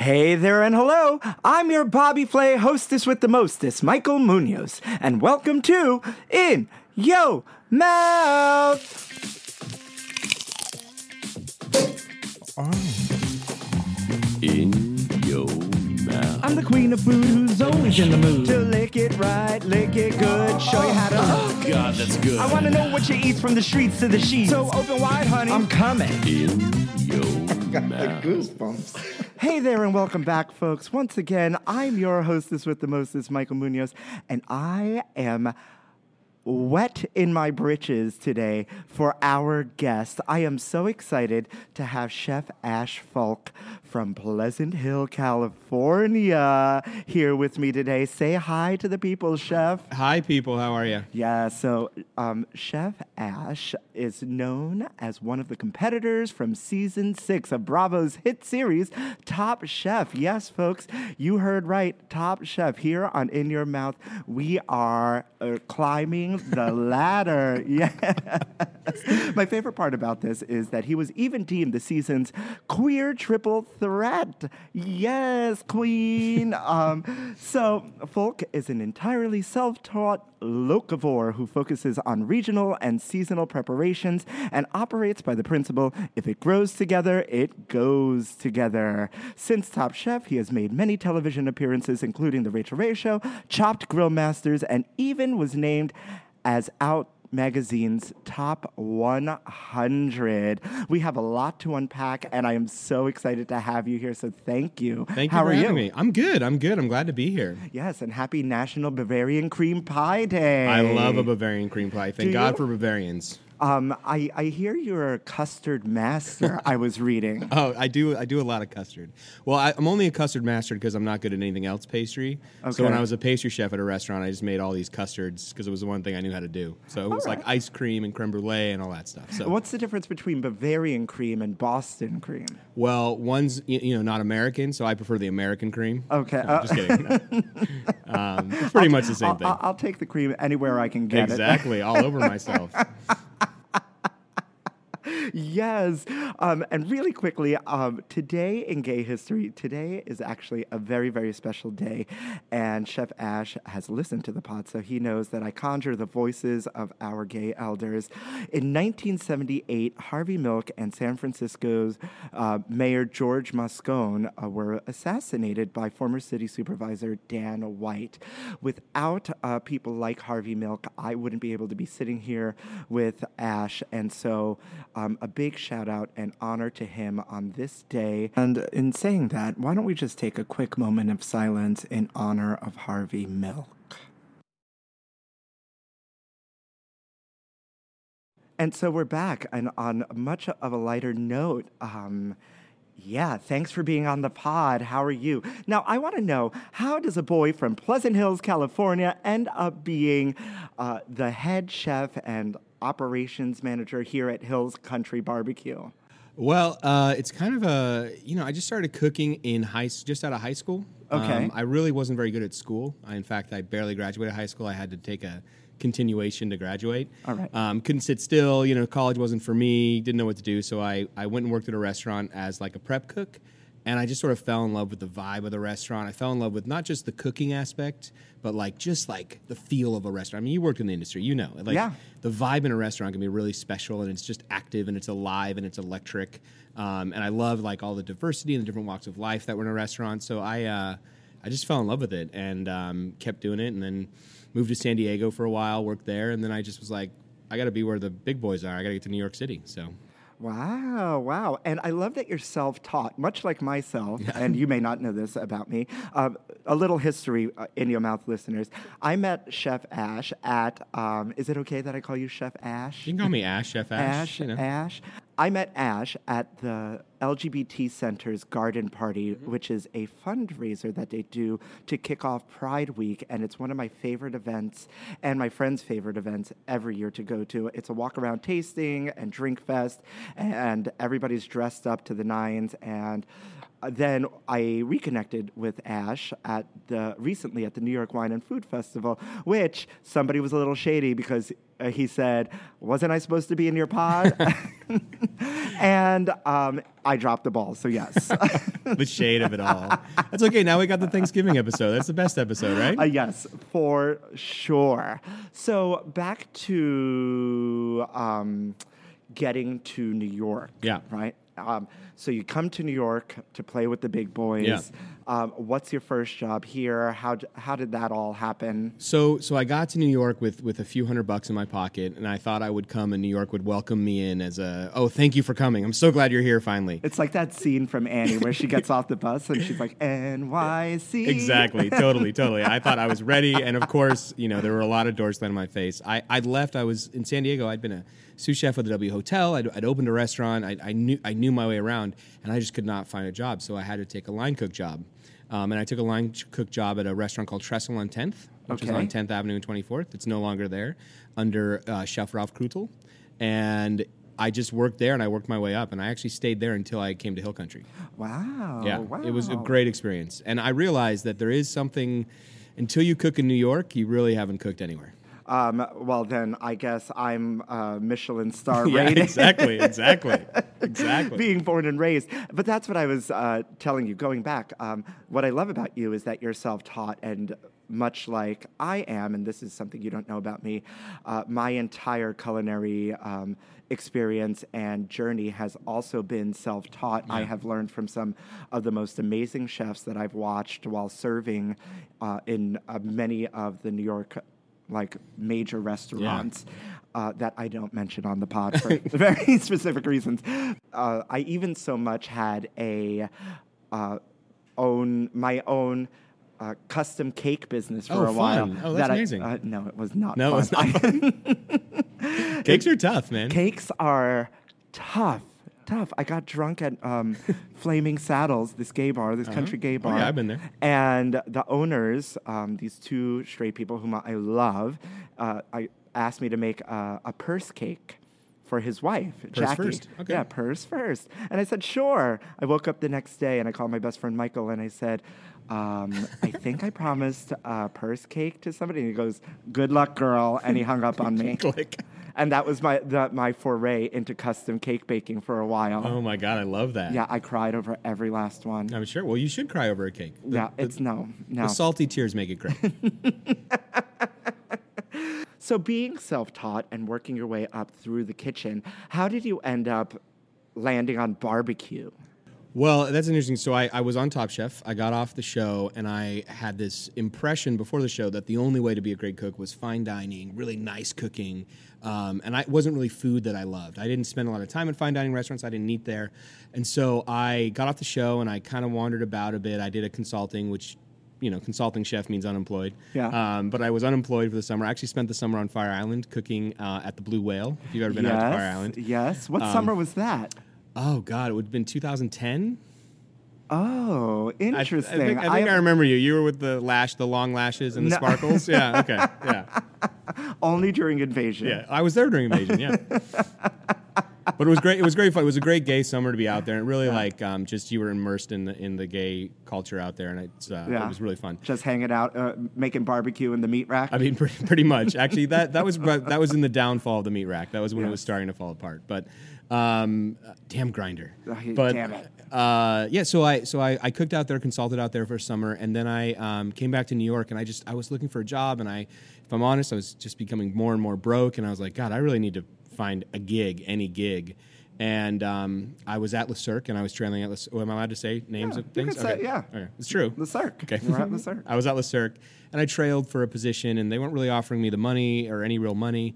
Hey there and hello. I'm your Bobby Flay hostess with the mostest, Michael Munoz, and welcome to In Yo Mouth. In Yo mouth. I'm the queen of food who's always in the mood to lick it right, lick it good, show you how to. Oh, God, that's good. I want to know what you eat from the streets to the sheets. So open wide, honey. I'm coming. In your mouth. Goosebumps. Hey there and welcome back, folks. Once again, I'm your hostess with the mostest, Michael Munoz, and I am wet in my britches today for our guest. I am so excited to have Chef Ash Fulk from Pleasant Hill, California, here with me today. Say hi to the people, Chef. Hi, people. How are you? Yeah, so um, Chef Ash is known as one of the competitors from season six of Bravo's hit series, Top Chef. Yes, folks, you heard right. Top Chef. Here on In Your Mouth, we are uh, climbing the ladder. Yes. My favorite part about this is that he was even deemed the season's queer triple threat. Yes, queen. um, so, Fulk is an entirely self taught locavore who focuses on regional and seasonal preparations and operates by the principle if it grows together, it goes together. Since Top Chef, he has made many television appearances, including The Rachael Ray Show, Chopped Grill Masters, and even was named as Out Magazine's top 100. We have a lot to unpack, and I am so excited to have you here. So thank you. Thank you How for are having you? me. I'm good. I'm good. I'm glad to be here. Yes, and happy National Bavarian Cream Pie Day. I love a Bavarian cream pie. Thank Do God you? for Bavarians. Um, I, I hear you're a custard master. I was reading. Oh, I do. I do a lot of custard. Well, I, I'm only a custard master because I'm not good at anything else pastry. So when I was a pastry chef at a restaurant, I just made all these custards because it was the one thing I knew how to do. So it was like ice cream and creme brulee and all that stuff. So What's the difference between Bavarian cream and Boston cream? well, one's you know not American, so I prefer the American cream. Okay, No, uh, just kidding. No. um, it's pretty much the same I'll, thing. I'll, I'll take the cream anywhere I can get it. exactly, all over myself. Yes. Um, and really quickly, um, today in gay history, today is actually a very, very special day. And Chef Ash has listened to the pod, so he knows that I conjure the voices of our gay elders. In 1978, Harvey Milk and San Francisco's uh, Mayor George Moscone uh, were assassinated by former city supervisor Dan White. Without uh, people like Harvey Milk, I wouldn't be able to be sitting here with Ash. And so, um, a big shout out and honor to him on this day. And in saying that, why don't we just take a quick moment of silence in honor of Harvey Milk? And so we're back, and on much of a lighter note, um, yeah, thanks for being on the pod. How are you? Now, I want to know how does a boy from Pleasant Hills, California, end up being uh, the head chef and operations manager here at Hills Country Barbecue? Well, uh, it's kind of a you know I just started cooking in high just out of high school. Okay. Um, I really wasn't very good at school. I, in fact, I barely graduated high school. I had to take a continuation to graduate. All right. Um, couldn't sit still. You know, college wasn't for me. Didn't know what to do. So I, I went and worked at a restaurant as like a prep cook. And I just sort of fell in love with the vibe of the restaurant. I fell in love with not just the cooking aspect, but like just like the feel of a restaurant. I mean, you worked in the industry, you know. Like Yeah. the vibe in a restaurant can be really special and it's just active and it's alive and it's electric. Um, and I love like all the diversity and the different walks of life that were in a restaurant. So I, uh, I just fell in love with it and um, kept doing it. And then moved to San Diego for a while, worked there, and then I just was like, I got to be where the big boys are. I got to get to New York City. So Wow, wow. And I love that you're self taught, much like myself, and you may not know this about me. Um, a little history uh, in your mouth, listeners. I met Chef Ash at, um, is it okay that I call you Chef Ash? you can call me Ash, Chef Ash. Ash, you know. Ash. I met Ash at the LGBT Center's Garden Party, Mm-hmm. which is a fundraiser that they do to kick off Pride Week. And it's one of my favorite events and my friends' favorite events every year to go to. It's a walk around tasting and drink fest, and everybody's dressed up to the nines. And uh, then I reconnected with Ash at the recently at the New York Wine and Food Festival, which somebody was a little shady because uh, he said, "Wasn't I supposed to be in your pod?" and um, I dropped the ball. So yes, the shade of it all. That's okay. Now we got the Thanksgiving episode. That's the best episode, right? Uh, yes, for sure. So back to um, getting to New York. Yeah. Right. Um, so you come to New York to play with the big boys. Yeah. Um, what's your first job here? How how did that all happen? So, so I got to New York with with a few hundred bucks in my pocket, and I thought I would come, and New York would welcome me in as a oh, thank you for coming. I'm so glad you're here finally. It's like that scene from Annie where she gets off the bus and she's like NYC. Exactly, totally, totally. I thought I was ready, and of course, you know, there were a lot of doors slammed in my face. I I left. I was in San Diego. I'd been a sous chef at the W Hotel. I'd, I'd opened a restaurant. I, I knew I knew my way around, and I just could not find a job. So I had to take a line cook job. Um, and I took a line cook job at a restaurant called Trestle on 10th, which is on 10th Avenue and 24th. It's no longer there, under uh, Chef Ralph Kuettel. And I just worked there, and I worked my way up, and I actually stayed there until I came to Hill Country. Wow. Yeah, wow. it was a great experience, and I realized that there is something. Until you cook in New York, you really haven't cooked anywhere. Um, well, then I guess I'm uh, Michelin star yeah, rated. exactly, exactly, exactly. being born and raised. But that's what I was uh, telling you going back. Um, what I love about you is that you're self taught and much like I am, and this is something you don't know about me, uh, my entire culinary um, experience and journey has also been self taught. I have learned from some of the most amazing chefs that I've watched while serving uh, in uh, many of the New York like major restaurants uh, that I don't mention on the pod for very specific reasons. Uh, I even so much had a uh, own my own. Uh, custom cake business for Oh, a while. fun. Oh, that's that I- amazing. uh, no, it was not. No, fun. it's not. Cakes are tough, man. Cakes are tough. Tough. I got drunk at um, Flaming Saddles, this gay bar, this country gay Oh, bar. yeah, I've been there. And the owners, um, these two straight people whom I love, uh, I asked me to make a, a purse cake for his wife, Jackie. first. Okay. Yeah, purse first. And I said, sure. I woke up the next day and I called my best friend Michael and I said, um, I think I promised a purse cake to somebody. And he goes, good luck, girl. And he hung up on me. Click. And that was my the, my foray into custom cake baking for a while. Oh my god, I love that. Yeah, I cried over every last one. I'm sure. Well, you should cry over a cake. The, yeah, the- it's no, no. the salty tears make it great. So, being self taught and working your way up through the kitchen, how did you end up landing on barbecue? Well, that's interesting. So I, I was on Top Chef. I got off the show, and I had this impression before the show that the only way to be a great cook was fine dining, really nice cooking, um, and I it wasn't really food that I loved. I didn't spend a lot of time in fine dining restaurants. I didn't eat there, and so I got off the show and I kind of wandered about a bit. I did a consulting, which you know, consulting chef means unemployed. Yeah. Um, but I was unemployed for the summer. I actually spent the summer on Fire Island cooking uh, at the Blue Whale. If you've ever been out to Fire Island. Um, Yes. What summer was that? Oh God, it would have been 2010. Oh, I, I interesting. think, I, think I, remember you. You were with the lash, the long lashes, and the No. sparkles. Yeah. Okay. Yeah. only during Invasion. Yeah. I was there during Invasion. Yeah. but it was great. It was great fun. It was a great gay summer to be out there, and really like um, just you were immersed in the in the gay culture out there, and it's uh, Yeah. it was really fun. Just hanging out, uh, making barbecue in the meat rack. I mean, pretty, pretty much. Actually, that that was that was in the downfall of the meat rack. That was when it was starting to fall apart. But um, damn grinder. Oh, but damn it. Uh, yeah, so I so I, I cooked out there, consulted out there for a summer, and then I um, came back to New York, and I just I was looking for a job, and I, if I'm honest, I was just becoming more and more broke, and I was like, God, I really need to find a gig, any gig. And um, I was at Le Cirque, and I was trailing at Cirque. Am I allowed to say names Yeah, of you things? can say- yeah. Okay. It's true. Cirque. Okay. We're at Cirque. I was at Le Cirque, and I trailed for a position, and they weren't really offering me the money or any real money.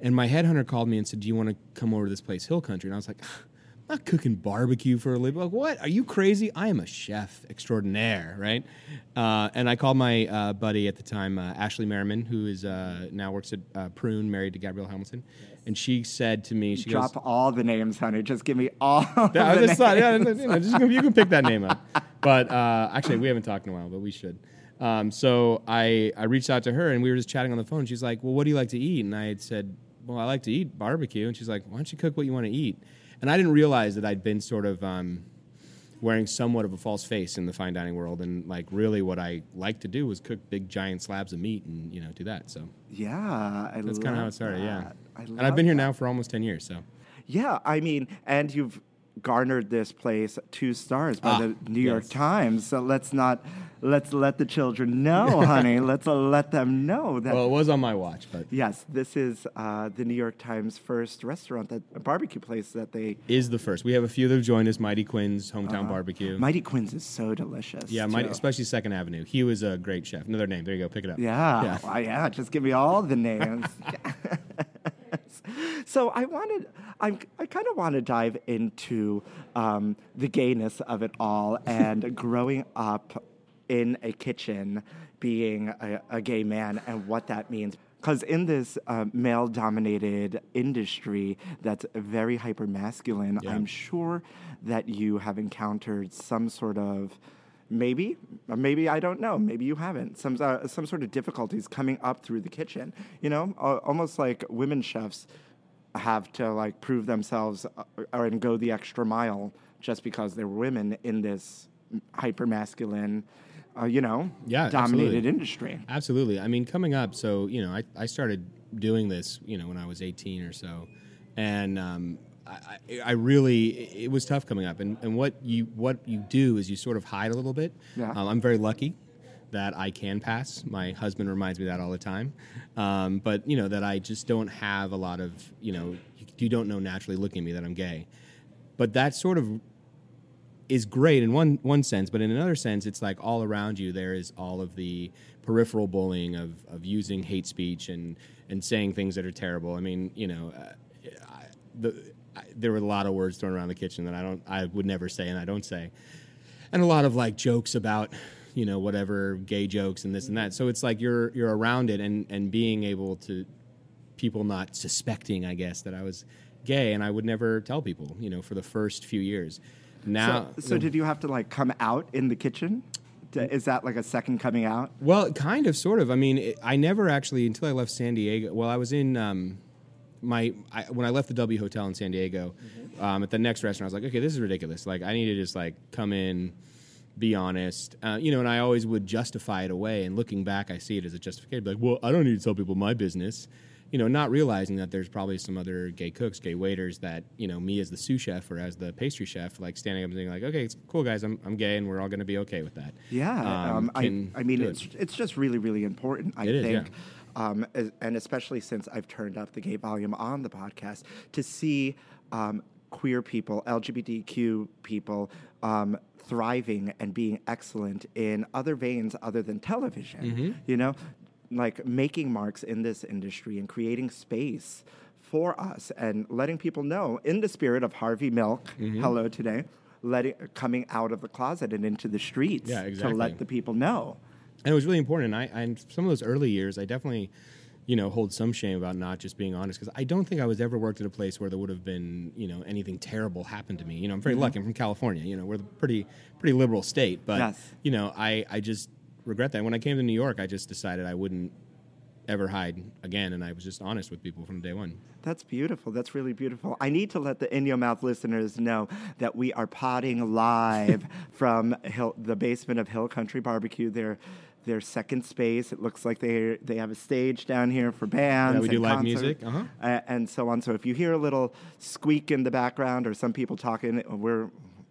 And my headhunter called me and said, "Do you want to come over to this place, Hill Country?" And I was like, "I'm not cooking barbecue for a living. Like, what? Are you crazy? I am a chef extraordinaire, right?" Uh, and I called my uh, buddy at the time, uh, Ashley Merriman, who is uh, now works at uh, Prune, married to Gabrielle Hamilton, and she said to me, "She goes." Drop all the names, honey. Just give me all. Yeah, I just thought, yeah, you, know, just, you can pick that name up. But uh, actually, we haven't talked in a while, but we should. Um, so I, I reached out to her and we were just chatting on the phone. She's like, "Well, what do you like to eat?" And I had said, "Well, I like to eat barbecue." And she's like, "Why don't you cook what you want to eat?" And I didn't realize that I'd been sort of um, wearing somewhat of a false face in the fine dining world, and like really, what I like to do was cook big giant slabs of meat and you know do that. So Yeah, I that's kind of how it started. Yeah, that. I and I've been here that. now for almost ten years. So Yeah, I mean, and you've garnered this place two stars by Ah, the New York yes. Times. So let's not let's let the children know, honey. let's uh, let them know that. well, it was on my watch, but yes, this is uh, the New York Times first restaurant that a barbecue place that they. is the first. We have a few that have joined us. Mighty Quinn's hometown barbecue. Mighty Quinn's is so delicious. yeah, Mighty, especially Second Avenue. He was a great chef. Another name. There you go. Pick it up. Yeah, Yeah. Why, yeah. Just give me all the names. so I wanted, I'm, I kind of want to dive into um, the gayness of it all and growing up in a kitchen, being a, a gay man, and what that means. Because in this uh, male-dominated industry that's very hyper masculine, Yeah. I'm sure that you have encountered some sort of maybe maybe i don't know maybe you haven't some uh, some sort of difficulties coming up through the kitchen you know uh, almost like women chefs have to like prove themselves uh, or and go the extra mile just because they're women in this hyper masculine uh, you know Yeah, dominated absolutely. industry Absolutely. I mean, coming up, so you know, I, I started doing this, you know, when I was 18 or so, and um, I, I really it was tough coming up. And, and what you what you do is you sort of hide a little bit. Yeah. Um, I'm very lucky that I can pass. My husband reminds me that all the time. Um, but you know that I just don't have a lot of you know you, you don't know naturally looking at me that I'm gay. But that sort of is great in one one sense, but in another sense, it's like all around you there is all of the peripheral bullying of, of using hate speech and and saying things that are terrible. I mean, you know, uh, I, the, there were a lot of words thrown around the kitchen that I don't I would never say and I don't say, and a lot of like jokes about you know whatever gay jokes and this and that. So it's like you're you're around it and and being able to people not suspecting, I guess, that I was gay, and I would never tell people, you know, for the first few years. Now, so, so did you have to like come out in the kitchen is that like a second coming out Well, kind of, sort of. I mean, it, I never actually until I left San Diego. Well, I was in um, my I, when I left the W Hotel in San Diego. Um, at the next restaurant, I was like, okay, this is ridiculous. Like, I need to just like come in, be honest, uh, you know. And I always would justify it away. And looking back, I see it as a justification. Like, well, I don't need to tell people my business. You know, not realizing that there's probably some other gay cooks, gay waiters that, you know, me as the sous chef or as the pastry chef, like standing up and saying, like, okay, it's cool, guys, I'm, I'm gay and we're all going to be okay with that. Yeah, um, I, I mean, do it. it's it's just really, really important. I It is, think, yeah. um, and especially since I've turned up the gay volume on the podcast to see um, queer people, LGBTQ people. Um, thriving and being excellent in other veins other than television Mm-hmm. you know like making marks in this industry and creating space for us and letting people know in the spirit of Harvey Milk Mm-hmm. hello today letting coming out of the closet and into the streets Yeah, to let the people know. and it was really important. And I, I, in some of those early years, I definitely, you know, hold some shame about not just being honest because I don't think I was ever worked at a place where there would have been, you know, anything terrible happen to me. You know, I'm very lucky. I'm from California. You know, we're a pretty, pretty liberal state, but Yes. you know, I, I just regret that. When I came to New York, I just decided I wouldn't ever hide again, and I was just honest with people from day one. That's beautiful. That's really beautiful. I need to let the In Your Mouth listeners know that we are potting live from Hill, the basement of Hill Country Barbecue. Their their second space. It looks like they they have a stage down here for bands. Yeah, we do live concerts, music, uh-huh. uh, and so on. So if you hear a little squeak in the background or some people talking, we're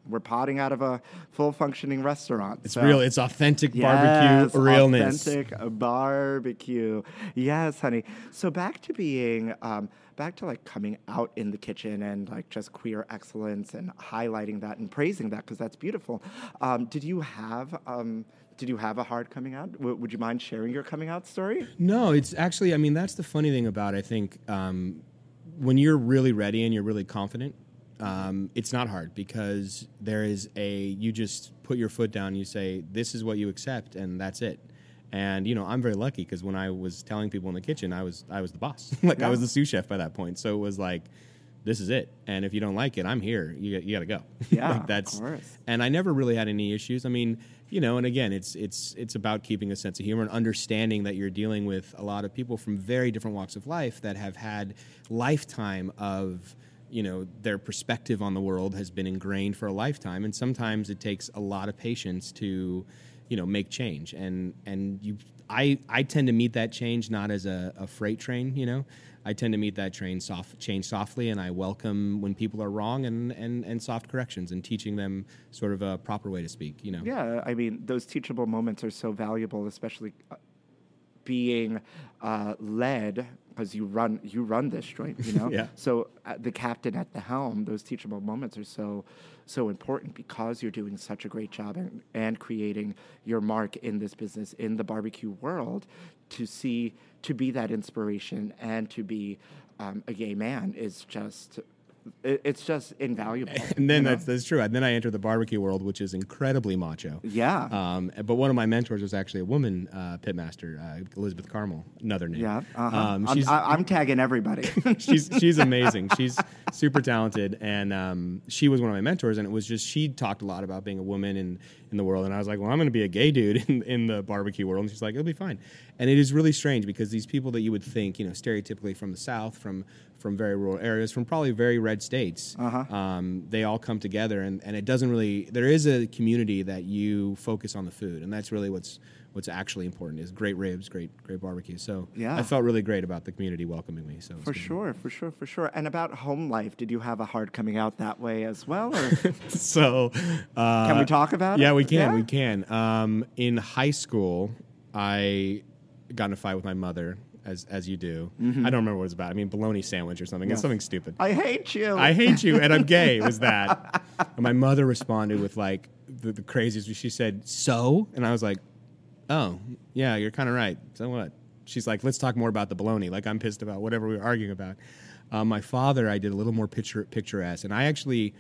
we're potting out of a full functioning restaurant. It's So- real. It's authentic Yes, barbecue realness. Authentic barbecue. Yes, honey. So back to being, um, back to like coming out in the kitchen and like just queer excellence and highlighting that and praising that because that's beautiful. Um, did you have, um, did you have a hard coming out? W- would you mind sharing your coming out story? No, it's actually. I mean, that's the funny thing about. I think um, when you're really ready and you're really confident, um, it's not hard because there is a. You just put your foot down. You say, "This is what you accept," and that's it. And you know, I'm very lucky because when I was telling people in the kitchen, I was I was the boss. like I was the sous chef by that point. So it was like, this is it. And if you don't like it, I'm here. You you got to go. Yeah, like that's. And I never really had any issues. I mean, you know, and again, it's it's it's about keeping a sense of humor and understanding that you're dealing with a lot of people from very different walks of life that have had lifetime of you know their perspective on the world has been ingrained for a lifetime and sometimes it takes a lot of patience to you know make change. And and you i i tend to meet that change not as a, a freight train you know. I tend to meet that train soft change softly and i welcome when people are wrong and and and soft corrections and teaching them sort of a proper way to speak you know. Yeah, I mean, those teachable moments are so valuable, especially uh, being uh, led because you run you run this joint, you know. Yeah. So uh, the captain at the helm, those teachable moments are so so important because you're doing such a great job and, and creating your mark in this business in the barbecue world. To see to be that inspiration and to be um, a gay man is just it's just invaluable. and then you know? that's that's true. And then I enter the barbecue world, which is incredibly macho. Yeah. Um, but one of my mentors was actually a woman uh, pitmaster, uh, Elizabeth Karmel, another name. yeah. Uh-huh. Um, I'm, I'm tagging everybody. she's she's amazing. She's super talented, and um, she was one of my mentors. And it was just she talked a lot about being a woman in in the world. And I was like, well, I'm going to be a gay dude in, in the barbecue world. And she's like, it'll be fine. And it is really strange because these people that you would think, you know, stereotypically from the South, from from very rural areas, from probably very red states, um, they all come together, and, and it doesn't really. There is a community that you focus on the food, and that's really what's what's actually important is great ribs, great great barbecue. So Yeah. I felt really great about the community welcoming me. So For sure, for sure, for sure. And about home life, did you have a hard coming out that way as well? Or so uh, can we talk about yeah it? we can Yeah? we can um, in high school i got in a fight with my mother as as you do i don't remember what it was about i mean bologna sandwich or something Mm-hmm. Yes. it's something stupid I hate you. I hate you and I'm gay was that. And my mother responded with like the, the craziest. She said, "So?" And I was like, "Oh, yeah, you're kind of right. So what?" She's like, "Let's talk more about the baloney." Like I'm pissed about whatever we were arguing about. Uh, my father, I did a little more picture picturesque, and I actually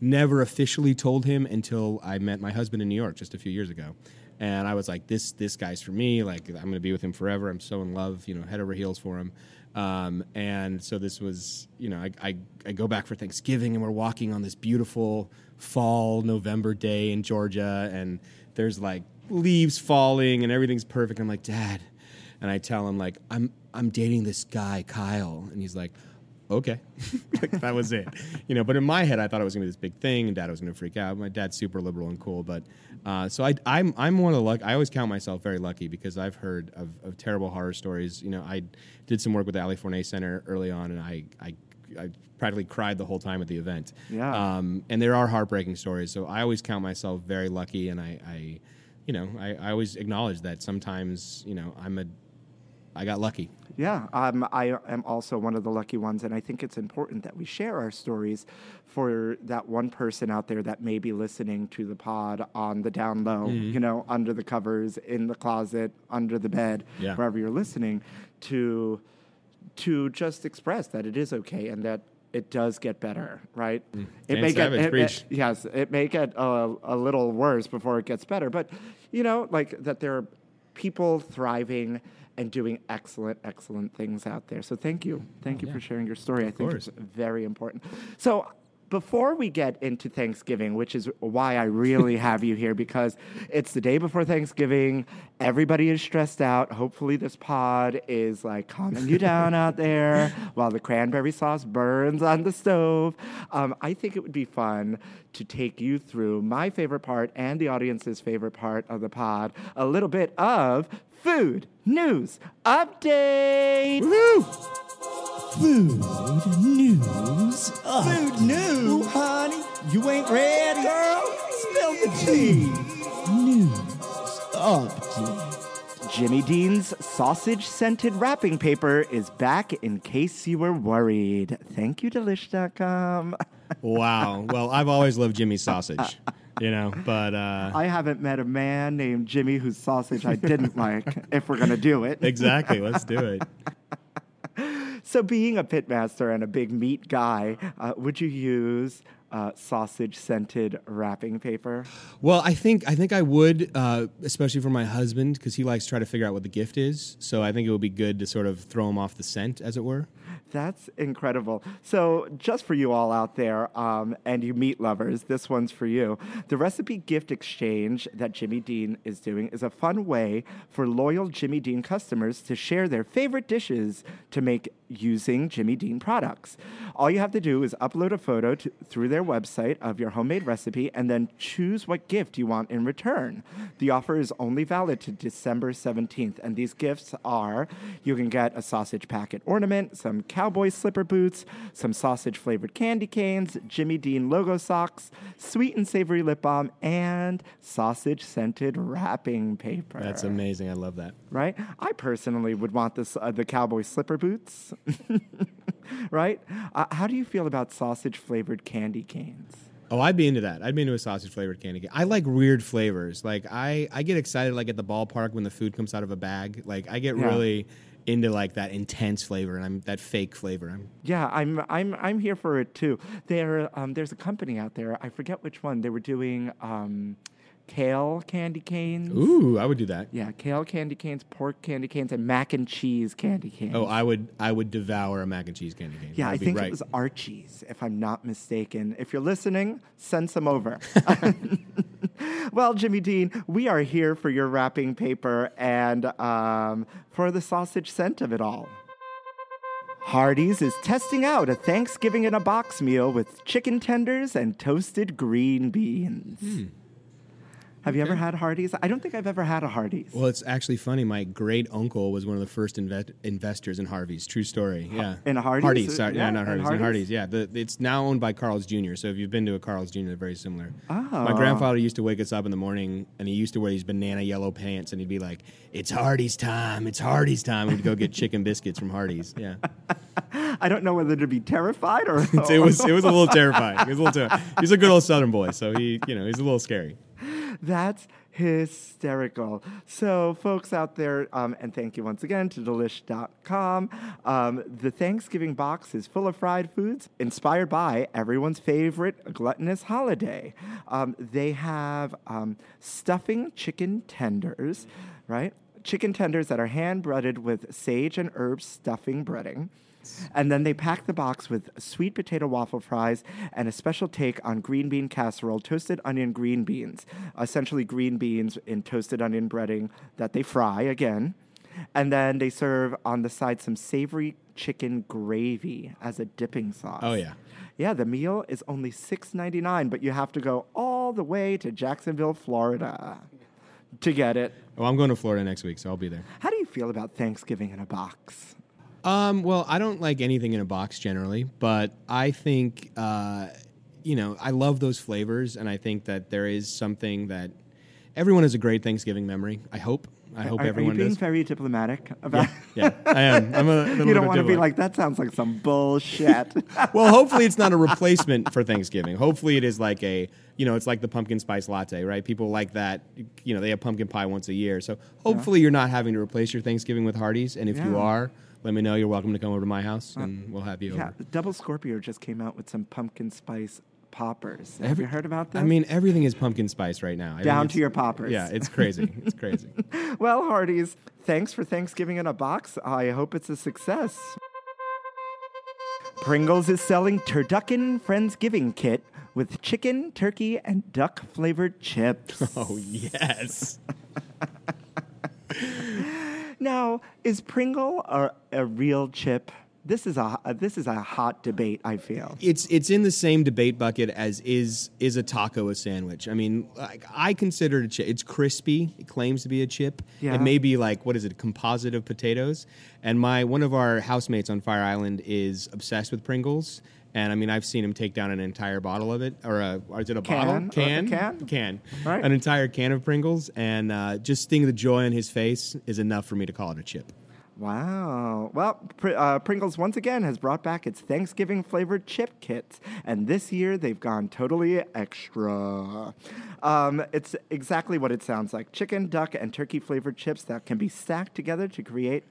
never officially told him until I met my husband in New York just a few years ago. And I was like, "This this guy's for me. Like I'm to be with him forever. I'm so in love, you know, head over heels for him." Um, and so this was, you know, I, I, I go back for Thanksgiving and we're walking on this beautiful fall November day in Georgia and there's like leaves falling and everything's perfect. I'm like, Dad. And I tell him like, I'm, I'm dating this guy, Kyle. And he's like, okay. like that was it. You know, but in my head, I thought it was gonna be this big thing and dad was gonna freak out. My dad's super liberal and cool. But, uh, so I, I'm, I'm one of the luck. I always count myself very lucky because I've heard of, of terrible horror stories. You know, I did some work with the Ali Forney Center early on and I, I, I practically cried the whole time at the event. Yeah. Um, and there are heartbreaking stories. So I always count myself very lucky and I, I you know, I, I always acknowledge that sometimes, you know, I'm a, I got lucky. Yeah, um, I am also one of the lucky ones, and I think it's important that we share our stories for that one person out there that may be listening to the pod on the down low, Mm-hmm. you know, under the covers, in the closet, under the bed, Yeah. wherever you're listening, to to just express that it is okay and that it does get better, right? It Mm. Dan Savage, it- preach. it- yes, it may get a, a little worse before it gets better, but you know, like that there are people thriving and doing excellent, excellent things out there. So thank you, thank you yeah. for sharing your story. I think course. it's very important. So before we get into Thanksgiving, which is why I really have you here, because it's the day before Thanksgiving. Everybody is stressed out. Hopefully, this pod is like calming you down out there while the cranberry sauce burns on the stove. Um, I think it would be fun to take you through my favorite part and the audience's favorite part of the pod a little bit of food news update. Food news. Food news. honey, you ain't ready, girl. Spill the tea. News update. Jimmy Dean's sausage scented wrapping paper is back in case you were worried. Thank you, Delish.com. Wow. Well, I've always loved Jimmy's sausage, you know, but uh, I haven't met a man named Jimmy whose sausage I didn't like, if we're going to do it. exactly. Let's do it. So, being a pitmaster and a big meat guy, uh, would you use uh, sausage scented wrapping paper? Well, I think I think I would, uh, especially for my husband, because he likes to try to figure out what the gift is. So I think it would be good to sort of throw him off the scent, as it were. That's incredible. So, just for you all out there um, and you meat lovers, this one's for you. The recipe gift exchange that Jimmy Dean is doing is a fun way for loyal Jimmy Dean customers to share their favorite dishes to make using Jimmy Dean products. All you have to do is upload a photo to, through their website of your homemade recipe and then choose what gift you want in return. The offer is only valid to December 17th, and these gifts are you can get a sausage packet ornament, some cowboy slipper boots, some sausage flavored candy canes, Jimmy Dean logo socks, sweet and savory lip balm, and sausage scented wrapping paper That's amazing. I love that. right? I personally would want this uh, the cowboy slipper boots, right? Uh, how do you feel about sausage flavored candy canes? Oh, I'd be into that. I'd be into a sausage flavored candy cane. I like weird flavors. Like I, I get excited like at the ballpark when the food comes out of a bag. Like I get Yeah. really into like that intense flavor and I'm that fake flavor. I'm Yeah, I'm I'm I'm here for it too. There, um, there's a company out there. I forget which one. They were doing um, kale candy canes. ooh, I would do that. Yeah, kale candy canes, pork candy canes, and mac and cheese candy canes. Oh, I would I would devour a mac and cheese candy cane. Yeah, I That'd think right. it was Archie's, if I'm not mistaken. If you're listening, send some over. well, Jimmy Dean, we are here for your wrapping paper and um, for the sausage scent of it all. Hardee's is testing out a Thanksgiving in a box meal with chicken tenders and toasted green beans. Have you ever had Hardee's? I don't think I've ever had a Hardee's. Well, it's actually funny. My great uncle was one of the first inve- investors in Harvey's. True story. Yeah. in Hardee's? Hardee's. Sorry, Yeah, yeah, not in Hardee's. In Hardee's? Hardee's. Yeah. The, it's now owned by Carl's Jr. So if you've been to a Carl's Jr., they're very similar. Oh. My grandfather used to wake us up in the morning, and he used to wear these banana yellow pants, and he'd be like, "It's Hardee's time. It's Hardee's time." We'd go get chicken biscuits from Hardee's. Yeah. I don't know whether to be terrified or. it was it was a little terrifying. It was a little ter- He's a good old Southern boy, so he you know he's a little scary. That's hysterical. So, folks out there, um, and thank you once again to delish.com. Um, the Thanksgiving box is full of fried foods inspired by everyone's favorite gluttonous holiday. Um, they have um, stuffing chicken tenders, right? Chicken tenders that are hand breaded with sage and herb stuffing breading. And then they pack the box with sweet potato waffle fries and a special take on green bean casserole, toasted onion green beans, essentially green beans in toasted onion breading that they fry again. And then they serve on the side some savory chicken gravy as a dipping sauce. Oh yeah. Yeah, the meal is only $6.99, but you have to go all the way to Jacksonville, Florida to get it. Oh, I'm going to Florida next week, so I'll be there. How do you feel about Thanksgiving in a box? Um, well, I don't like anything in a box generally, but I think, uh, you know, I love those flavors, and I think that there is something that everyone has a great Thanksgiving memory. I hope. I hope are, are everyone you being does. very diplomatic about yeah, I am. I'm a little You don't want to be like, that sounds like some bullshit. well, hopefully it's not a replacement for Thanksgiving. Hopefully it is like a, you know, it's like the pumpkin spice latte, right? People like that. You know, they have pumpkin pie once a year. So hopefully you're not having to replace your Thanksgiving with Hardee's. And if you are, let me know. You're welcome to come over to my house, uh, and we'll have you yeah, over. the Double Scorpio just came out with some pumpkin spice poppers. Have you heard about them? I mean, everything is pumpkin spice right now. Down to your poppers. Yeah, it's crazy. It's crazy. well, Hardee's, thanks for Thanksgiving in a box. I hope it's a success. Pringles is selling Turducken Friendsgiving Kit with chicken, turkey, and duck flavored chips. Oh yes. Now, is Pringle a, a real chip? This is a this is a hot debate. I feel. it's it's in the same debate bucket as is is a taco a sandwich. I mean, like I consider it a chip. It's crispy. It claims to be a chip. Yeah. It may be like what is it? A composite of potatoes. And my one of our housemates on Fire Island is obsessed with Pringles. And I mean, I've seen him take down an entire bottle of it, or, a, or is it a Can? bottle? Can, can? can, Right. an entire can of Pringles, and uh, just seeing the joy on his face is enough for me to call it a chip. Wow. Well, Pr- uh, Pringles once again has brought back its Thanksgiving flavored chip kits, and this year they've gone totally extra. Um, it's exactly what it sounds like chicken, duck, and turkey flavored chips that can be stacked together to create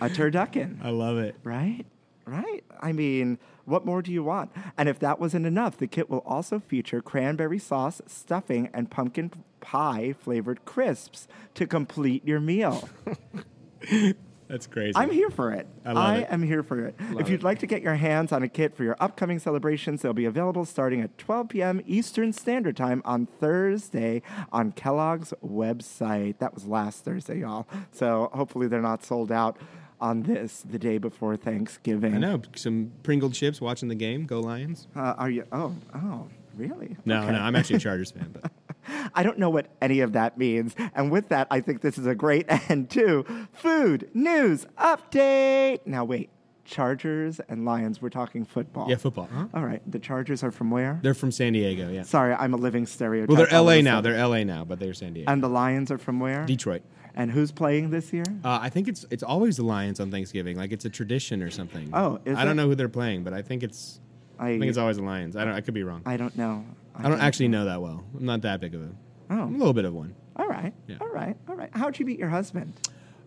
a turducken. I love it. Right? Right? I mean, what more do you want? And if that wasn't enough, the kit will also feature cranberry sauce, stuffing, and pumpkin pie flavored crisps to complete your meal. That's crazy. I'm here for it. I love it. am here for it. if you'd like to get your hands on a kit for your upcoming celebrations, they'll be available starting at 12 p.m. Eastern Standard Time on Thursday on Kellogg's website. That was last Thursday, y'all. So hopefully they're not sold out on this the day before Thanksgiving. I know some Pringle chips. Watching the game. Go Lions. Uh, are you? Oh, oh, really? No, Okay. no, I'm actually a Chargers fan, but I don't know what any of that means. And with that, I think this is a great end to food news update. Now, wait. Chargers and Lions, we're talking football. yeah, football. Huh? All right. The Chargers are from where? They're from San Diego. Yeah. Sorry, I'm a living stereotype. Well, they're LA now. They're LA now, but they're San Diego. And the Lions are from where? Detroit. And who's playing this year? Uh, I think it's it's always the Lions on Thanksgiving. Like it's a tradition or something. Oh, is I don't it? know who they're playing, but I think it's I, think it's always the Lions. I don't. I could be wrong. I, I don't know. I don't actually know that well. I'm not that big of a. Oh. I'm a little bit of one. All right. Yeah. All right. All right. How'd you meet your husband?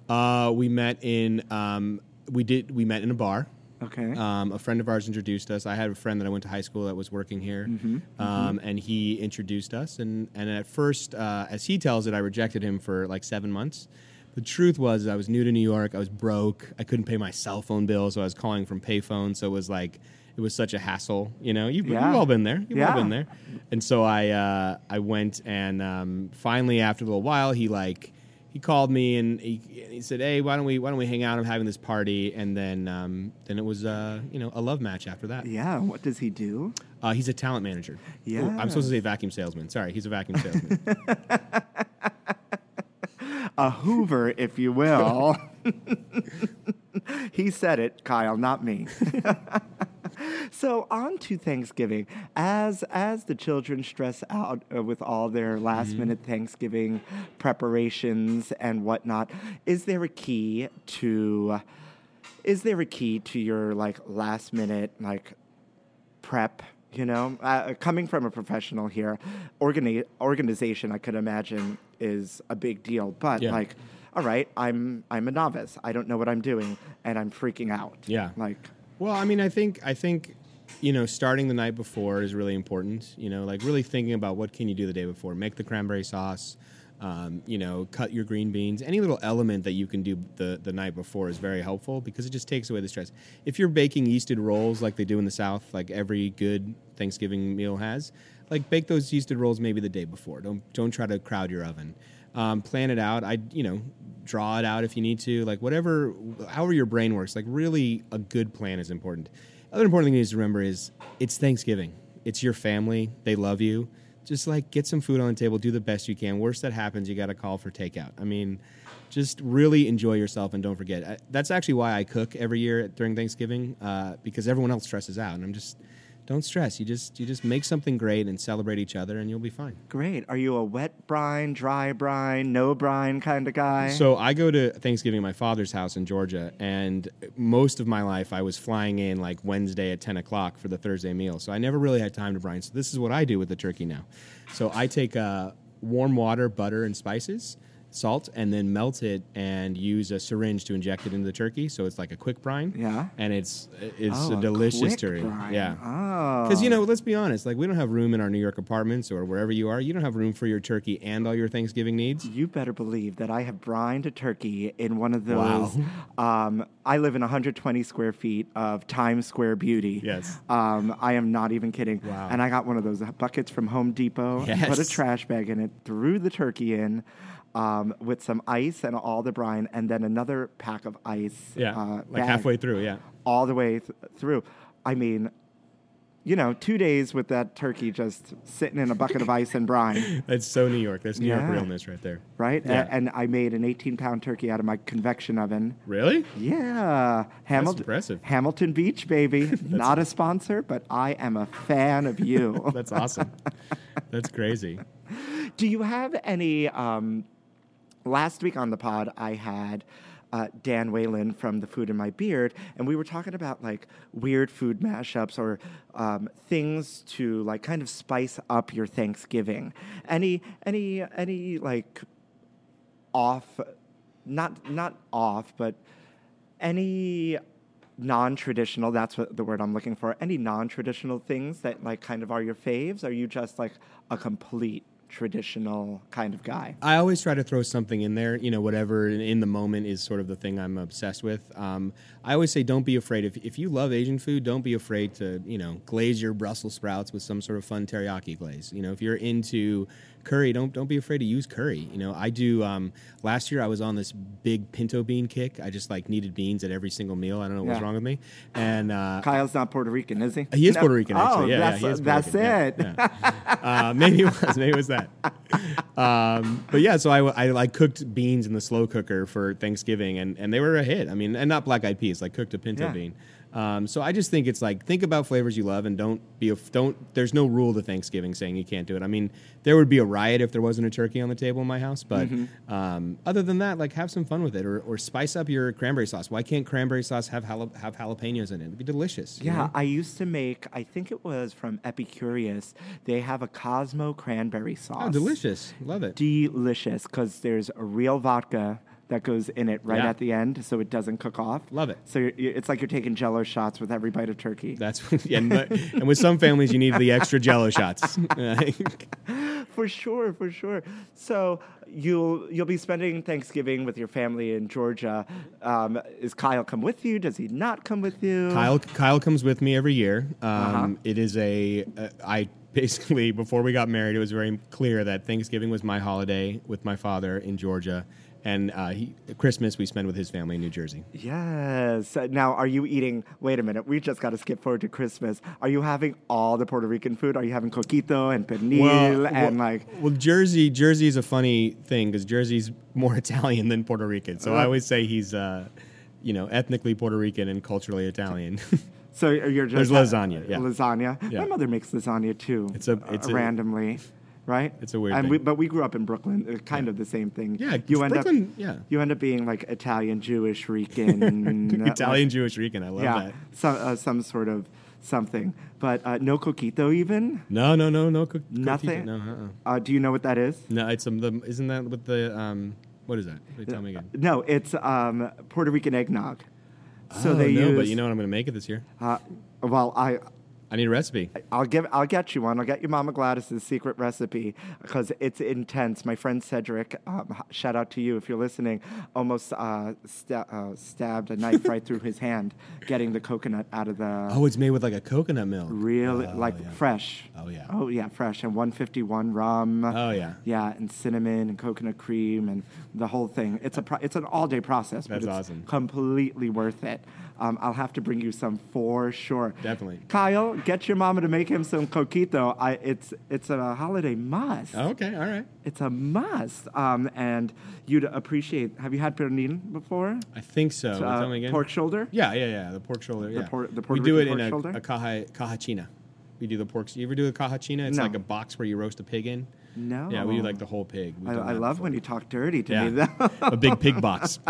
Uh, we met in um, we did we met in a bar. Okay. Um, a friend of ours introduced us. I had a friend that I went to high school that was working here, Mm-hmm. um, and he introduced us. And, and at first, uh, as he tells it, I rejected him for like seven months. The truth was, I was new to New York. I was broke. I couldn't pay my cell phone bill, so I was calling from payphone. So it was like it was such a hassle. You know, you've, Yeah. you've all been there. You've Yeah. all been there. And so I uh, I went, and um, finally, after a little while, he like he called me and he, he said, "Hey, why don't we why don't we hang out? I'm having this party." And then um, then it was uh, you know a love match after that. yeah. What does he do? Uh, he's a talent manager. Yeah. Oh, I'm supposed to say vacuum salesman. Sorry, he's a vacuum salesman. a Hoover, if you will. he said it, Kyle, not me. so on to Thanksgiving. As as the children stress out uh, with all their last minute Thanksgiving preparations and whatnot, is there a key to? Is there a key to your like last minute like prep you know uh, coming from a professional here organi- organization i could imagine is a big deal but Yeah. like all right i'm i'm a novice i don't know what i'm doing and i'm freaking out Yeah. like Well, I mean, I think I think you know starting the night before is really important. You know, like really thinking about what can you do the day before. Make the cranberry sauce. Um, you know, cut your green beans. Any little element that you can do the, the night before is very helpful because it just takes away the stress. If you're baking yeasted rolls like they do in the South, like every good Thanksgiving meal has, like bake those yeasted rolls maybe the day before. Don't don't try to crowd your oven. Um, plan it out. I you know draw it out if you need to. Like whatever, however your brain works. Like really, a good plan is important. Other important thing you need to remember is it's Thanksgiving. It's your family. They love you. Just like get some food on the table. Do the best you can. Worst that happens, you got to call for takeout. I mean, just really enjoy yourself and don't forget. I, that's actually why I cook every year during Thanksgiving uh, because everyone else stresses out, and I'm just don't stress. You just you just make something great and celebrate each other, and you'll be fine. great are you a wet brine dry brine no brine kind of guy So I go to Thanksgiving at my father's house in Georgia, and most of my life I was flying in like Wednesday at ten o'clock for the Thursday meal. So I never really had time to brine. So this is what I do with the turkey now. So I take uh, warm water, butter, and spices. Salt, and then melt it and use a syringe to inject it into the turkey. So it's like a quick brine. Yeah. And it's it's Oh, a delicious quick turkey. brine. Yeah. Oh. Because you know, let's be honest. Like we don't have room in our New York apartments or wherever you are. You don't have room for your turkey and all your Thanksgiving needs. You better believe that I have brined a turkey in one of Wow. those. Um, I live in 120 square feet of Times Square beauty. Yes. Um, I am not even kidding. Wow. And I got one of those buckets from Home Depot, Yes. put a trash bag in it, threw the turkey in. Um, with some ice and all the brine, and then another pack of ice. Yeah. uh, like bag halfway through. Yeah. all the way th- through. I mean, you know, two days with that turkey just sitting in a bucket of ice and brine, That's so New York. That's New York realness right there. right? A- and I made an 18 pound turkey out of my convection oven. Really? Yeah, Hamilton, impressive. Hamilton Beach, baby. Not a sponsor, but I am a fan of you. That's awesome. That's crazy. Do you have any? Um, last week on the pod, I had uh, Dan Whalen from The Food in My Beard, and we were talking about like weird food mashups or um, things to like kind of spice up your Thanksgiving. Any, any, any like off, not not off, but any non-traditional that's what the word i'm looking for any non-traditional things that like kind of are your faves are you just like a complete traditional kind of guy I always try to throw something in there, you know, whatever in, the moment is sort of the thing I'm obsessed with. Um, I always say, don't be afraid. If, if you love Asian food, don't be afraid to, you know, glaze your Brussels sprouts with some sort of fun teriyaki glaze. You know, if you're into curry, don't don't be afraid to use curry. You know, I do. Um, last year, I was on this big pinto bean kick. I just like needed beans at every single meal. I don't know what's Yeah. wrong with me. And uh, kyle's not puerto rican is he he is No. Puerto Rican, actually. oh yeah, that's, yeah, that's Rican. It yeah. uh, maybe it was. Maybe it was that. Um, but yeah, so I, I like cooked beans in the slow cooker for Thanksgiving, and, and they were a hit. I mean, and not black eyed peas, like cooked a pinto bean. Um, so I just think it's like think about flavors you love, and don't be a, don't. There's no rule to Thanksgiving saying you can't do it. I mean, there would be a riot if there wasn't a turkey on the table in my house. But Mm-hmm. um, other than that, like have some fun with it, or, or spice up your cranberry sauce. Why can't cranberry sauce have jala- have jalapenos in it? It'd be delicious. Yeah, know? I used to make. I think it was from Epicurious. They have a Cosmo cranberry sauce. Oh, delicious. Love it. delicious because there's a real vodka that goes in it right Yeah. at the end, so it doesn't cook off. Love it. So you're, it's like you're taking Jello shots with every bite of turkey. That's and, and with some families you need the extra Jello shots. for sure, for sure. So you'll you'll be spending Thanksgiving with your family in Georgia. Um, is Kyle come with you? Does he not come with you? Kyle Kyle comes with me every year. Um, Uh-huh. it is a uh, I basically before we got married, it was very clear that Thanksgiving was my holiday with my father in Georgia, and uh, he, Christmas we spend with his family in New Jersey. Yes. Uh, Now, are you eating? Wait a minute. We just got to skip forward to Christmas. Are you having all the Puerto Rican food? Are you having coquito and pernil and well, like? well, Jersey Jersey is a funny thing because Jersey's more Italian than Puerto Rican. So I Uh. always say he's. Uh, you know, ethnically Puerto Rican and culturally Italian. So you're just There's lasagna, yeah. Lasagna. Yeah. My mother makes lasagna too. It's a- uh, it's a- randomly, right? It's a weird and thing. We, but we grew up in Brooklyn. uh, Kind of the same thing. Yeah, You end Brooklyn- up. yeah. You end up being like Italian, Jewish, Rican. uh, Italian like- Jewish Rican. I love yeah. that. Some uh, some sort of something. But uh, no coquito even. No, no, no, no. Cook, Nothing? No, uh-uh. Uh, do you know what that is? No, it's um, the, isn't that with the um, what is that? Wait, tell me again. No, it's um, Puerto Rican eggnog. So oh, they no, use. but you know what? I'm going to make it this year. Uh, well, I I need a recipe. I'll give. I'll get you one. I'll get you Mama Gladys's secret recipe because it's intense. My friend Cedric, um, shout out to you if you're listening. Almost uh, sta- uh, stabbed a knife right through his hand, getting the coconut out of the Oh, it's made with like a coconut milk. Really, Oh, like yeah. fresh. Oh, yeah. Oh yeah, fresh and 151 rum. Oh, yeah. Yeah, and cinnamon and coconut cream and the whole thing. It's a pro- it's an all day process. but That's it's awesome. Completely worth it. Um, I'll have to bring you some for sure. Definitely. Kyle, get your mama to make him some coquito. I, it's it's a holiday must. Okay, all right. It's a must. Um, and you'd appreciate. Have you had pernil before? I think so. Uh, tell me again. pork shoulder. Yeah, yeah, yeah. The pork shoulder. Yeah. por- the we do it in a, shoulder? a caja, cajachina. We do the pork. You ever do a cajachina? It's No. like a box where you roast a pig in. No. Yeah, we do like the whole pig. I, I love before. when you talk dirty to Yeah, me. Though. a big pig box.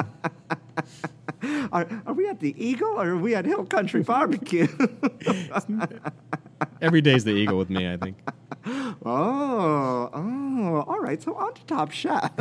are, are we at the Eagle or are we at Hill Country Barbecue? Every day's the eagle with me. I think. Oh, oh, all right. So on to Top Chef.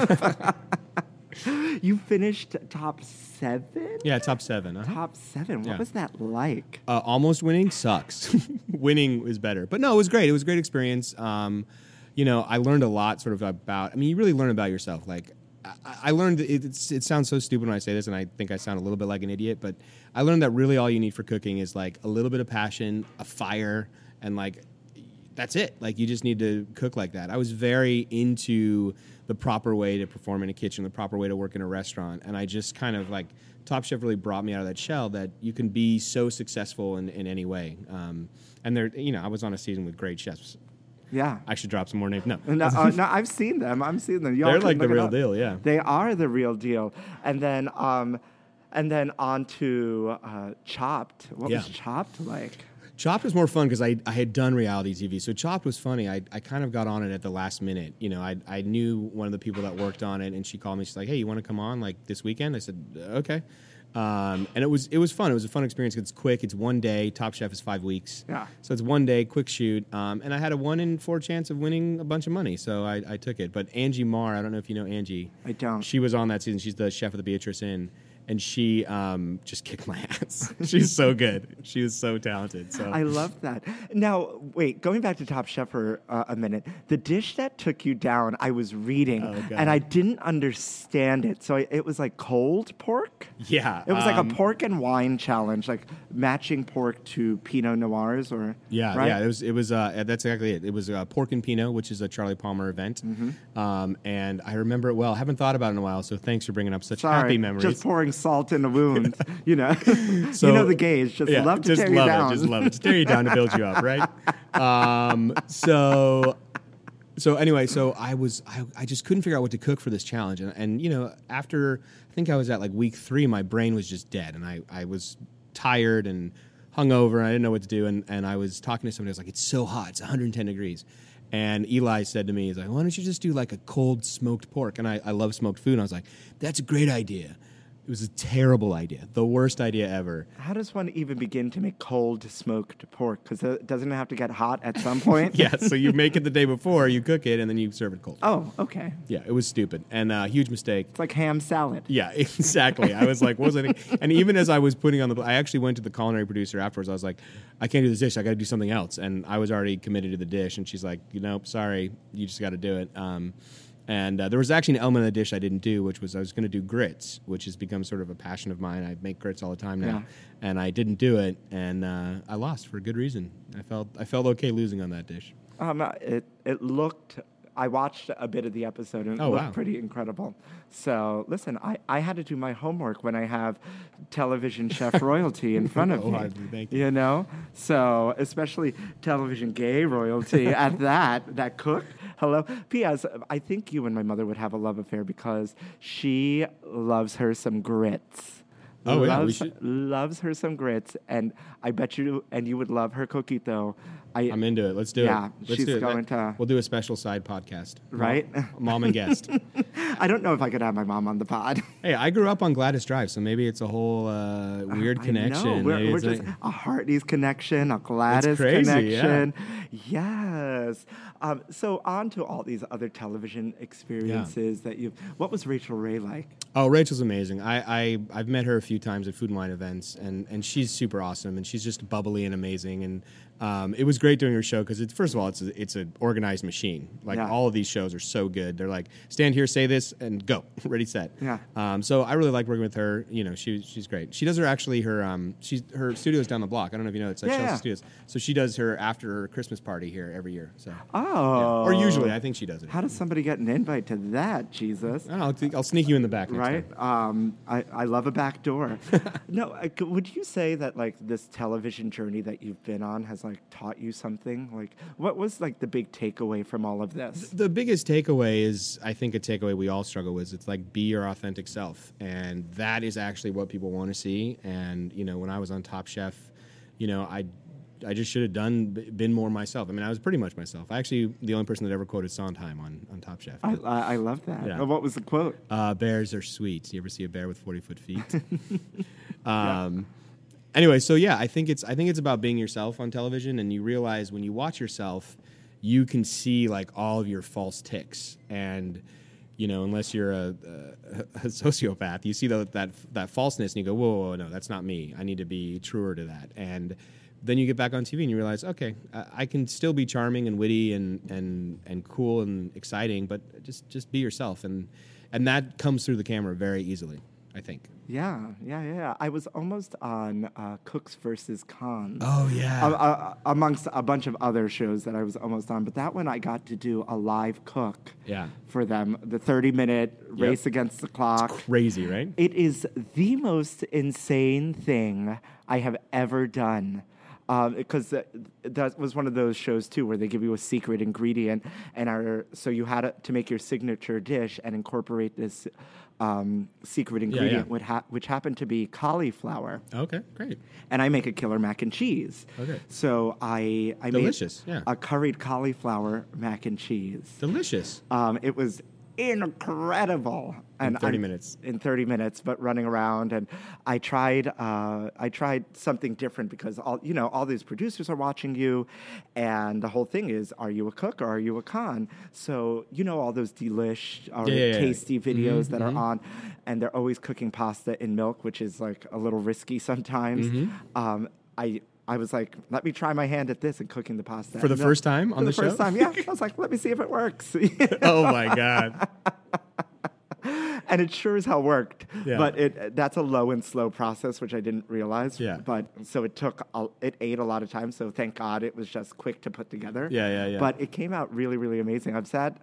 you finished top seven. Yeah, top seven. uh-huh. Top seven. What Yeah. was that like? Uh, almost winning sucks. winning is better, but no, it was great. It was a great experience. Um, you know, I learned a lot sort of about. I mean, you really learn about yourself. Like, I, I learned. It, it sounds so stupid when I say this, and I think I sound a little bit like an idiot. But I learned that really all you need for cooking is like a little bit of passion, a fire, and like that's it. Like you just need to cook like that. I was very into the proper way to perform in a kitchen, the proper way to work in a restaurant, and I just kind of like Top Chef really brought me out of that shell that you can be so successful in, in any way. Um, and there, you know, I was on a season with great chefs. Yeah. I should drop some more names. No, No, uh, no, I've seen them. I've seen them. Y'all They're like the real deal, yeah. They are the real deal. And then, um, and then on to uh, Chopped. What was Chopped like? Chopped was more fun because I, I had done reality TV. So Chopped was funny. I, I kind of got on it at the last minute. You know, I, I knew one of the people that worked on it, and she called me. She's like, "Hey, you want to come on like this weekend?" I said, "Okay." Um, and it was it was fun. It was a fun experience. It's quick. It's one day. Top Chef is five weeks. Yeah. So it's one day, quick shoot. Um, and I had a one in four chance of winning a bunch of money. So I, I took it. But Angie Mar, I don't know if you know Angie. I don't. She was on that season. She's the chef of the Beatrice Inn. And she um, just kicked my ass. She's so good. She was so talented. So I love that. Now, wait, going back to Top Chef for uh, a minute, the dish that took you down, I was reading, Oh, and I didn't understand it. So I, it was like cold pork. Yeah, It was like um, a pork and wine challenge, like matching pork to Pinot Noirs, or Yeah, right? yeah. It was. It was. Uh, that's exactly it. It was uh, Pork and Pinot, which is a Charlie Palmer event, Mm-hmm. um, and I remember it well. I haven't thought about it in a while, so thanks for bringing up such Sorry, happy memories. just pouring salt in a wound. you know, So- you know the gauge. just yeah, love to just tear love you down. It, just love it. To tear you down to build you up, right? Um, so, so anyway, so I was I, I just couldn't figure out what to cook for this challenge, and, and you know after I think I was at like week three, my brain was just dead, and I I was tired and hungover, and I didn't know what to do, and and I was talking to somebody, I was like, it's so hot, it's 110 degrees. And Eli said to me, he's like, why don't you just do like a cold smoked pork? And I, I love smoked food. And I was like, that's a great idea. It was a terrible idea, the worst idea ever. How does one even begin to make cold smoked pork? Because it doesn't it have to get hot at some point. yeah, so you make it the day before, you cook it, and then you serve it cold. Oh, okay. Yeah, it was stupid and uh, huge mistake. It's like ham salad. Yeah, exactly. I was like, what was I thinking? And even as I was putting on the, I actually went to the culinary producer afterwards. I was like, I can't do this dish. I got to do something else. And I was already committed to the dish. And she's like, you know, sorry, you just got to do it. Um, and uh, there was actually an element of the dish I didn't do, which was I was going to do grits, which has become sort of a passion of mine. I make grits all the time now, Yeah. and I didn't do it, and uh, I lost for a good reason. I felt I felt okay losing on that dish. Um, it it looked. I watched a bit of the episode and it Oh, looked wow. pretty incredible. So listen, I, I had to do my homework when I have television chef royalty in front of Oh, me. Thank you. You know, so especially television gay royalty at that that cook. Hello. P.S. I think you and my mother would have a love affair because she loves her some grits. Oh, yeah, we loves, should- loves her some grits, and I bet you and you would love her coquito. I I'm into it. Let's do Yeah, it. Let's she's do it. going to- We'll do a special side podcast. Right? Mom, and guest. I don't know if I could have my mom on the pod. hey, I grew up on Gladys Drive, so maybe it's a whole uh, weird I connection. We're, we're just like- a Hardy's connection, a Gladys crazy, connection. Yes. Um, so on to all these other television experiences that you've. What was Rachael Ray like? Oh, Rachael's amazing. I, I I've met her a few times at Food and Wine events, and and she's super awesome, and she's just bubbly and amazing. And um, it was great doing her show because it's first of all, it's a, it's an organized machine. Like Yeah. all of these shows are so good. They're like stand here, say this, and go, ready, set. Yeah. Um, so I really like working with her. You know, she she's great. She does her actually her um she's her studio's down the block. I don't know if you know it's like Yeah, Chelsea yeah. Studios. So she does her after her Christmas party here every year. So Oh. or usually I think she does it. How does somebody get an invite to that, Jesus? I don't know, I'll, sneak you in the back. Right? Um, I, I love a back door. no, I c would you say that like this television journey that you've been on has like taught you something? Like, what was like the big takeaway from all of this? The biggest takeaway is, I think, a takeaway we all struggle with. It's like be your authentic self, and that is actually what people want to see. And you know, when I was on Top Chef, you know, I, I just should have done been more myself. I mean, I was pretty much myself. I Actually, the only person that ever quoted Sondheim on on Top Chef. I, I, love that. Yeah. Uh, What was the quote? Uh, bears are sweet. You ever see a bear with forty foot feet? um, Anyway, so yeah, I think it's I think it's about being yourself on television, and you realize when you watch yourself, you can see like all of your false ticks. And you know unless you're a, a, a sociopath you see the, that that falseness and you go whoa, whoa, whoa no that's not me. I need to be truer to that. And then you get back on tv and you realize okay I, I can still be charming and witty and and and cool and exciting but just just be yourself. And and that comes through the camera very easily i think Yeah, yeah, yeah. I was almost on uh, Cooks versus Cons. Oh, yeah. Uh, uh, amongst a bunch of other shows that I was almost on, but that one I got to do a live cook. Yeah. For them, the thirty-minute race against the clock. crazy right It is the most insane thing I have ever done. Because that, that was one of those shows too, where they give you a secret ingredient, and our, so you had to make your signature dish and incorporate this um, secret ingredient, Which, ha- which happened to be cauliflower okay great and I make a killer mac and cheese. Okay. So I I Delicious, made yeah. a curried cauliflower mac and cheese. delicious Um, it was incredible. In 30 I'm- minutes. In 30 minutes, but running around, and I tried. Uh, I tried something different because all you know, all these producers are watching you, and the whole thing is, are you a cook or are you a con? So you know all those delish or Yeah, yeah, yeah. tasty videos that are on, and they're always cooking pasta in milk, which is like a little risky sometimes. Mm-hmm. Um, I. I was like, let me try my hand at this and cooking the pasta For the milk. first time on For the the first time, yeah. I was like, let me see if it works. oh my god and it sure as hell worked. Yeah. But it that's a low and slow process, which I didn't realize. Yeah. But so it took a, it ate a lot of time. So thank God it was just quick to put together. Yeah, yeah, yeah. But it came out really, really amazing. I'm sad.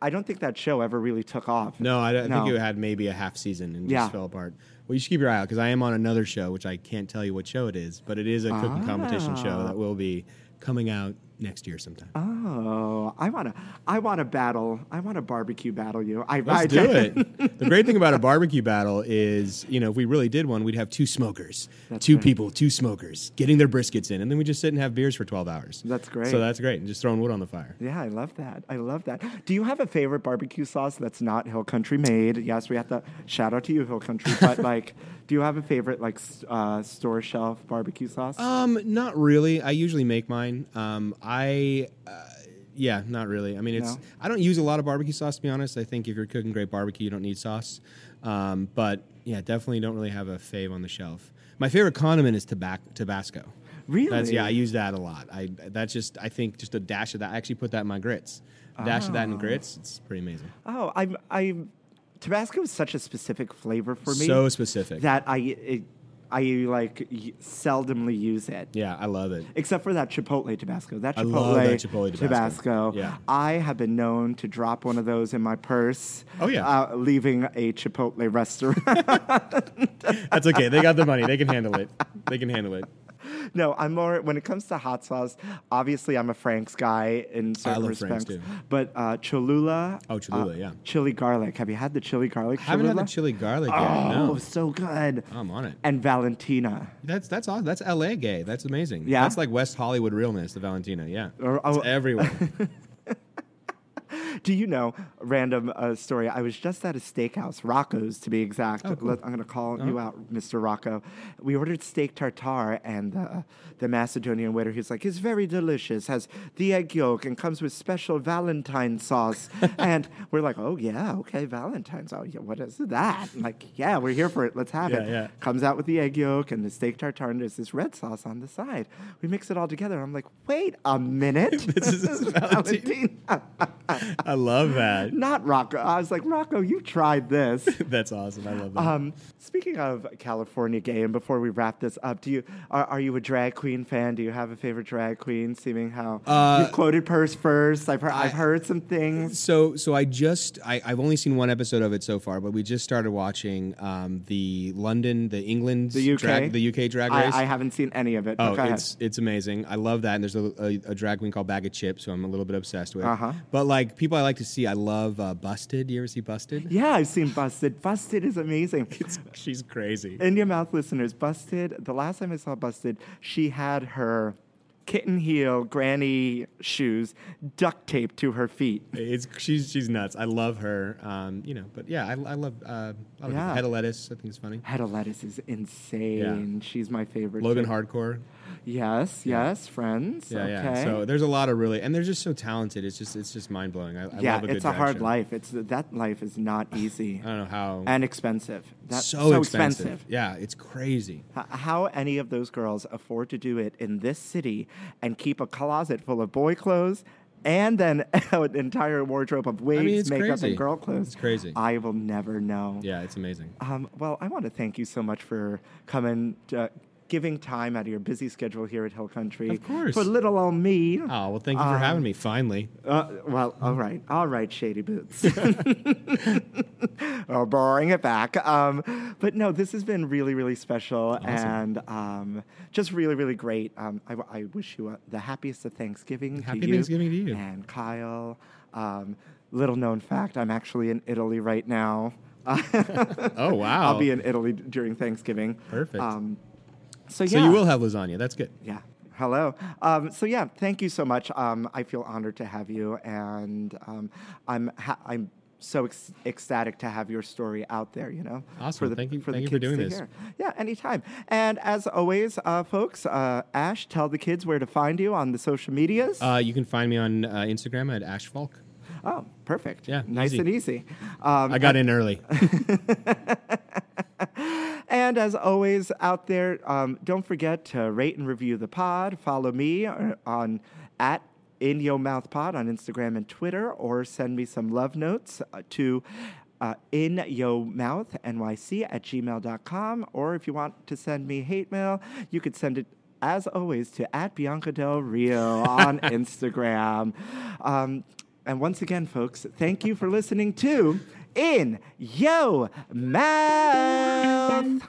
I don't think that show ever really took off. No, I, I No. think it had maybe a half season and Yeah. just fell apart. Well, you should keep your eye out because I am on another show, which I can't tell you what show it is, but it is a cooking competition show Ah. that will be coming out next year sometime. Oh, I want to. I want to battle. I want to barbecue battle you. I, Let's I, do it. the great thing about a barbecue battle is, you know, if we really did one, we'd have two smokers, that's two right. people, two smokers, getting their briskets in, and then we just sit and have beers for 12 hours. That's great. So that's great. And just throwing wood on the fire. Yeah, I love that. I love that. Do you have a favorite barbecue sauce that's not Hill Country made? Yes, we have to shout out to you, Hill Country. But like, do you have a favorite like uh, store shelf barbecue sauce? Um, not really. I usually make mine. Um, I, uh, yeah, not really. I mean, it's No? I don't use a lot of barbecue sauce to be honest. I think if you're cooking great barbecue, you don't need sauce. Um, but yeah, definitely don't really have a fave on the shelf. My favorite condiment is tabac- Tabasco. Really? That's yeah. I use that a lot. I that's just I think just a dash of that. I actually put that in my grits. A dash of that in grits. It's pretty amazing. oh, I'm. I'm. Tabasco is such a specific flavor for me. So specific. that I. It, I like y- seldomly use it. Yeah, I love it. Except for that Chipotle Tabasco. That I Chipotle, love that Chipotle Tabasco. Tabasco. Yeah. I have been known to drop one of those in my purse. Oh, yeah. Uh, leaving a Chipotle restaurant. That's okay. They got the money. They can handle it. They can handle it. no, I'm more when it comes to hot sauce. Obviously, I'm a Frank's guy in certain respects. too. But uh, Cholula. Oh, Cholula, uh, yeah. Chili garlic. Have you had the chili garlic? I haven't had the chili garlic yet. Oh, no. so good. I'm on it. And Valentina. That's that's awesome. That's LA gay. That's amazing. Yeah? That's like West Hollywood realness, the Valentina. Yeah. Or- it's oh- everywhere. Do you know, random uh, story, I was just at a steakhouse, Rocco's to be exact. Oh, cool. Let- I'm going to call you out, Mr. Rocco. We ordered steak tartare, and uh, the Macedonian waiter, he's like, it's very delicious, has the egg yolk, and comes with special Valentine sauce. and we're like, oh, yeah, okay, Valentine's. Oh, yeah, what is that? Like, yeah, we're here for it. Let's have Yeah, it. yeah. Comes out with the egg yolk and the steak tartare, and there's this red sauce on the side. We mix it all together. I'm like, wait a minute. This is Valentina. I love that. Not Rocco. I was like, Rocco, you tried this. That's awesome. I love that. Um, speaking of California gay, and before we wrap this up, do you are, are you a drag queen fan? Do you have a favorite drag queen? Seeing how Uh, you quoted Purse first, I've heard, I've heard some things. so so I just I, I've only seen one episode of it so far, but we just started watching um, the London, the England, The UK, drag, the UK drag race. I, I haven't seen any of it. Oh, but go ahead. it's it's amazing. I love that. And there's a, a, a drag queen called Baga Chipz, who I'm a little bit obsessed with. Uh-huh. But like people I like to see, I love uh, Busted. You ever see Busted? yeah, I've seen Busted. Busted is amazing. It's, she's crazy. In your mouth, listeners, Busted. The last time I saw Busted, she had her kitten heel granny shoes duct taped to her feet. It's she's she's nuts. I love her. Um, you know, but yeah, I, I love uh, I love Yeah. head of lettuce. I think it's funny. Head of lettuce is insane. Yeah. She's my favorite. Logan too. Hardcore. Yes, yes, friends. Yeah, okay. yeah. So there's a lot of really, and they're just so talented. It's just, it's just mind blowing. I, I yeah, love a good it's a hard life. It's that life is not easy I don't know how. and expensive. That's so, expensive. Yeah, it's crazy. H- How any of those girls afford to do it in this city and keep a closet full of boy clothes and then an entire wardrobe of wigs, it's makeup, crazy. and girl clothes? It's crazy. I will never know. Yeah, it's amazing. Um, well, I want to thank you so much for coming, to, giving time out of your busy schedule here at Hill Country. Of course. For little old me. Oh well, thank you for Um, having me. Finally, Uh, well, all right, all right, Shady Boots. oh, bring it back. Um, but no, this has been really, really special and um, just really, really great. Um, I, I wish you uh, the happiest of Thanksgiving Happy to you. Thanksgiving to you. And Kyle. Um, little known fact, I'm actually in Italy right now. Oh, wow. I'll be in Italy during Thanksgiving. Perfect. Um, so, so you will have lasagna. That's good. Yeah. Hello. Um, so yeah, thank you so much. Um, I feel honored to have you, and um, I'm ha- I'm so ec- ecstatic to have your story out there. You know, Awesome. Thank you- thank you for doing this. hear. Yeah, anytime. And as always, uh, folks, uh, Ash, tell the kids where to find you on the social medias. Uh, you can find me on uh, Instagram at Ash Fulk. oh, perfect. yeah, nice easy. and easy. Um, I got in early. And as always, out there, um, don't forget to rate and review the pod. Follow me uh, on at in Yo Mouth Pod on Instagram and Twitter, or send me some love notes uh, to uh, in yo mouth nyc at gmail.com. Or if you want to send me hate mail, you could send it. As always, to at Bianca Del Rio on Instagram. Um, and once again, folks, thank you for listening to in your mouth.